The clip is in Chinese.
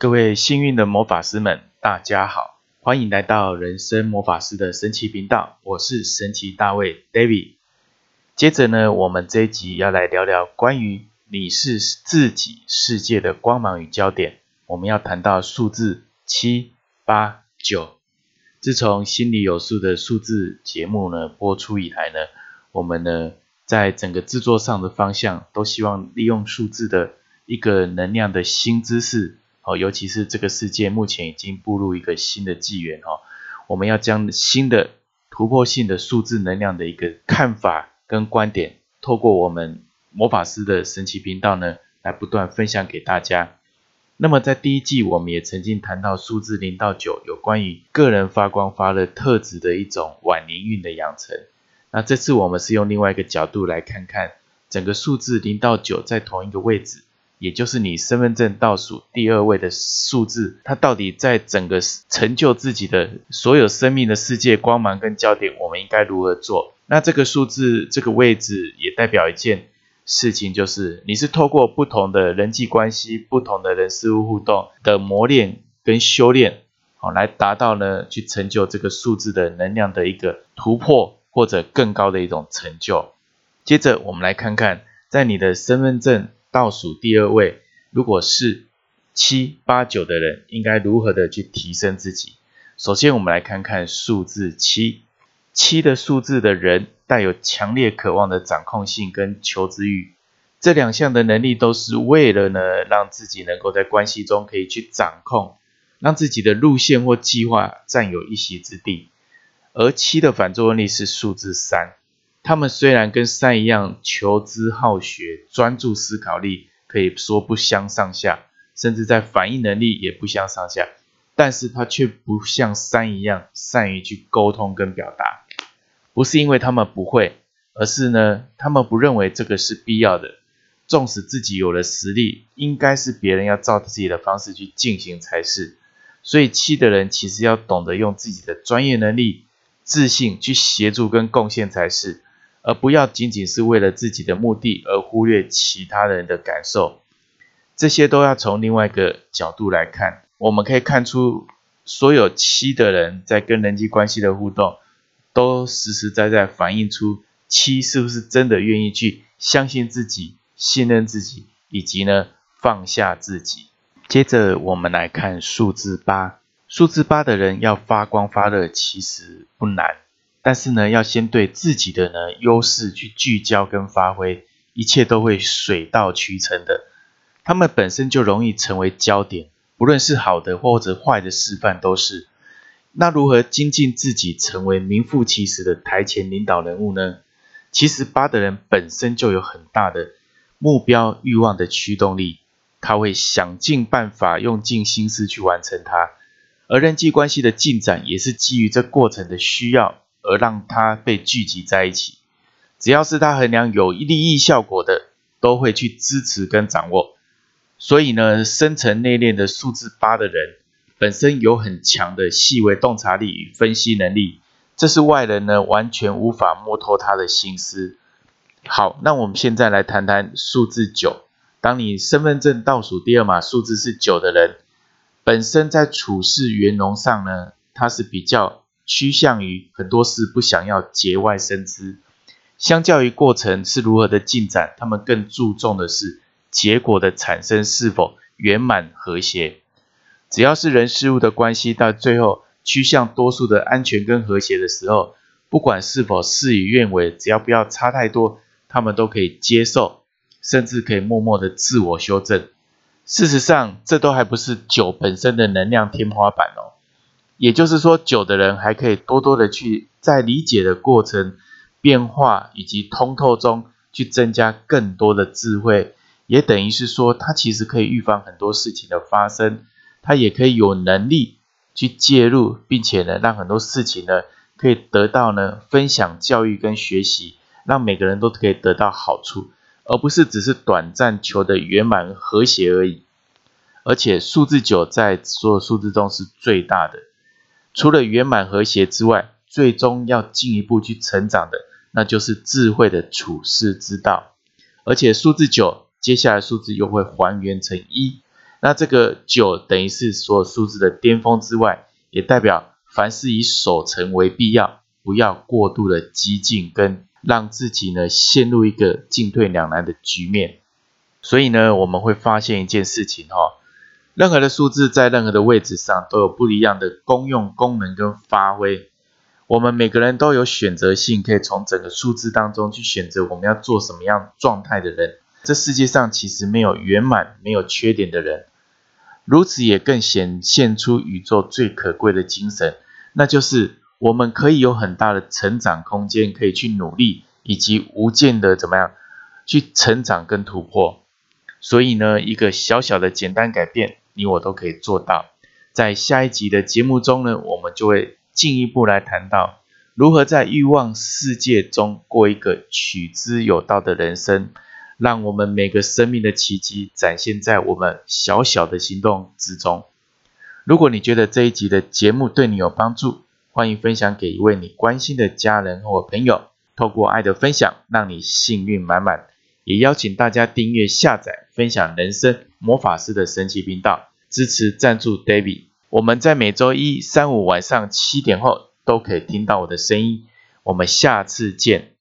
各位幸运的魔法师们，大家好，欢迎来到人生魔法师的神奇频道，我是神奇大卫 David。接着呢，我们这一集要来聊聊关于你是自己世界的光芒与焦点。我们要谈到数字七、八、九。自从心里有数的数字节目呢播出以来呢，我们呢在整个制作上的方向都希望利用数字的一个能量的新知识。哦，尤其是这个世界目前已经步入一个新的纪元哦，我们要将新的突破性的数字能量的一个看法跟观点，透过我们魔法师的神奇频道呢，来不断分享给大家。那么在第一季，我们也曾经谈到数字零到九有关于个人发光发热特质的一种晚年运的养成。那这次我们是用另外一个角度来看看整个数字零到九在同一个位置。也就是你身份证倒数第二位的数字，它到底在整个成就自己的所有生命的世界光芒跟焦点，我们应该如何做？那这个数字这个位置也代表一件事情，就是你是透过不同的人际关系、不同的人事物互动的磨练跟修炼，好来达到呢去成就这个数字的能量的一个突破或者更高的一种成就。接着我们来看看，在你的身份证。倒数第二位，如果是七八九的人，应该如何的去提升自己？首先，我们来看看数字七，七的数字的人带有强烈渴望的掌控性跟求知欲，这两项的能力都是为了呢，让自己能够在关系中可以去掌控，让自己的路线或计划占有一席之地。而七的反作用力是数字三。他们虽然跟三一样求知好学、专注思考力可以说不相上下，甚至在反应能力也不相上下，但是他却不像三一样善于去沟通跟表达。不是因为他们不会，而是呢，他们不认为这个是必要的。纵使自己有了实力，应该是别人要照自己的方式去进行才是。所以七的人其实要懂得用自己的专业能力、自信去协助跟贡献才是。而不要仅仅是为了自己的目的而忽略其他人的感受，这些都要从另外一个角度来看。我们可以看出，所有七的人在跟人际关系的互动，都实实在在反映出七是不是真的愿意去相信自己、信任自己，以及呢放下自己。接着我们来看数字八，数字八的人要发光发热，其实不难。但是呢，要先对自己的呢优势去聚焦跟发挥，一切都会水到渠成的。他们本身就容易成为焦点，不论是好的或者坏的示范都是。那如何精进自己，成为名副其实的台前领导人物呢？其实八的人本身就有很大的目标欲望的驱动力，他会想尽办法，用尽心思去完成它。而人际关系的进展也是基于这过程的需要。而让他被聚集在一起，只要是他衡量有利益效果的，都会去支持跟掌握。所以呢，深层内敛的数字八的人，本身有很强的细微洞察力与分析能力，这是外人呢完全无法摸透他的心思。好，那我们现在来谈谈数字九。当你身份证倒数第二码数字是九的人，本身在处事圆融上呢，他是比较。趋向于很多事不想要节外生枝，相较于过程是如何的进展，他们更注重的是结果的产生是否圆满和谐。只要是人事物的关系到最后趋向多数的安全跟和谐的时候，不管是否事与愿违，只要不要差太多，他们都可以接受，甚至可以默默的自我修正。事实上，这都还不是酒本身的能量天花板哦。也就是说，九的人还可以多多的去在理解的过程、变化以及通透中去增加更多的智慧，也等于是说，他其实可以预防很多事情的发生，他也可以有能力去介入，并且呢，让很多事情呢可以得到呢分享、教育跟学习，让每个人都可以得到好处，而不是只是短暂求的圆满和谐而已。而且数字九在所有数字中是最大的。除了圆满和谐之外，最终要进一步去成长的，那就是智慧的处世之道。而且数字九，接下来数字又会还原成一，那这个九等于是所有数字的巅峰之外，也代表凡事以守成为必要，不要过度的激进，跟让自己呢陷入一个进退两难的局面。所以呢，我们会发现一件事情哈，任何的数字在任何的位置上都有不一样的功用、功能跟发挥。我们每个人都有选择性，可以从整个数字当中去选择我们要做什么样状态的人。这世界上其实没有圆满、没有缺点的人，如此也更显现出宇宙最可贵的精神，那就是我们可以有很大的成长空间，可以去努力，以及无尽的怎么样去成长跟突破。所以呢，一个小小的简单改变，你我都可以做到。在下一集的节目中呢，我们就会进一步来谈到如何在欲望世界中过一个取之有道的人生，让我们每个生命的奇迹展现在我们小小的行动之中。如果你觉得这一集的节目对你有帮助，欢迎分享给一位你关心的家人或朋友，透过爱的分享，让你幸运满满。也邀请大家订阅、下载、分享人生魔法师的神奇频道，支持赞助 David。我们在每周一、三、五晚上七点后都可以听到我的声音。我们下次见。